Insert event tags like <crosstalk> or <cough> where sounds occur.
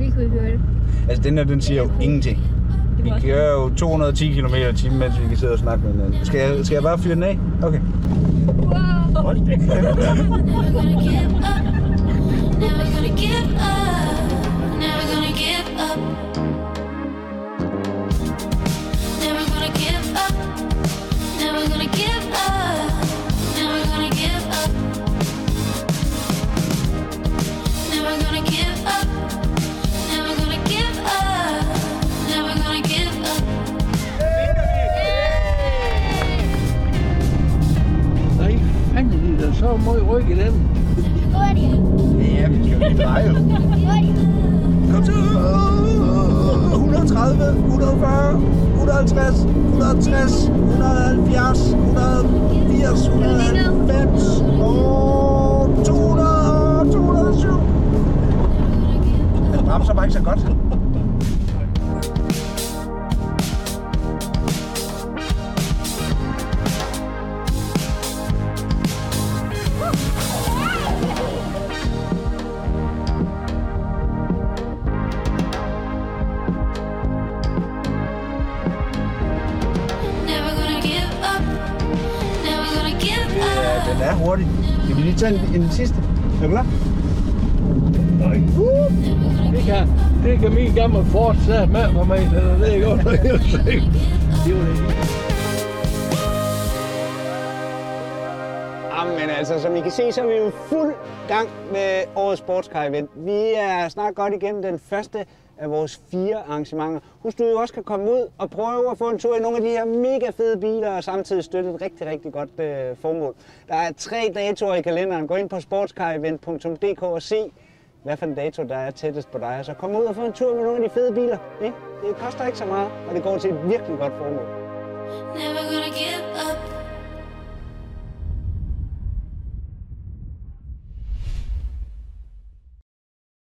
Vi kunne høre det. Altså, den her, den siger jo ingenting. Vi kører jo 210 km i timen, mens vi kan sidde og snakke med hinanden. Skal jeg, skal jeg bare fyre den af? Okay. Wow. Hold det. <laughs> så meget ryg i den. Ja, vi skal jo dreje. Kom så. 130, 140, 150, 160, 170, 180, 190 og 200 og 207. Den bremser bare ikke så godt. Den øh, er hurtig. Skal vi lige tage en, en sidste? Er du klar? Nej. Det kan, det kan min gamle Ford sætte med for mig, så det er godt nok helt sikkert. Det var det. Altså, som I kan se, så er vi jo fuld gang med årets Sportscar Event. Vi er snart godt igennem den første af vores fire arrangementer. Husk, du også kan komme ud og prøve at få en tur i nogle af de her mega fede biler, og samtidig støtte et rigtig, rigtig godt øh, formål. Der er tre datoer i kalenderen. Gå ind på sportscarevent.dk og se, hvad for en dato, der er tættest på dig. Så kom ud og få en tur med nogle af de fede biler. Ikke? Det koster ikke så meget, og det går til et virkelig godt formål. Never gonna give up.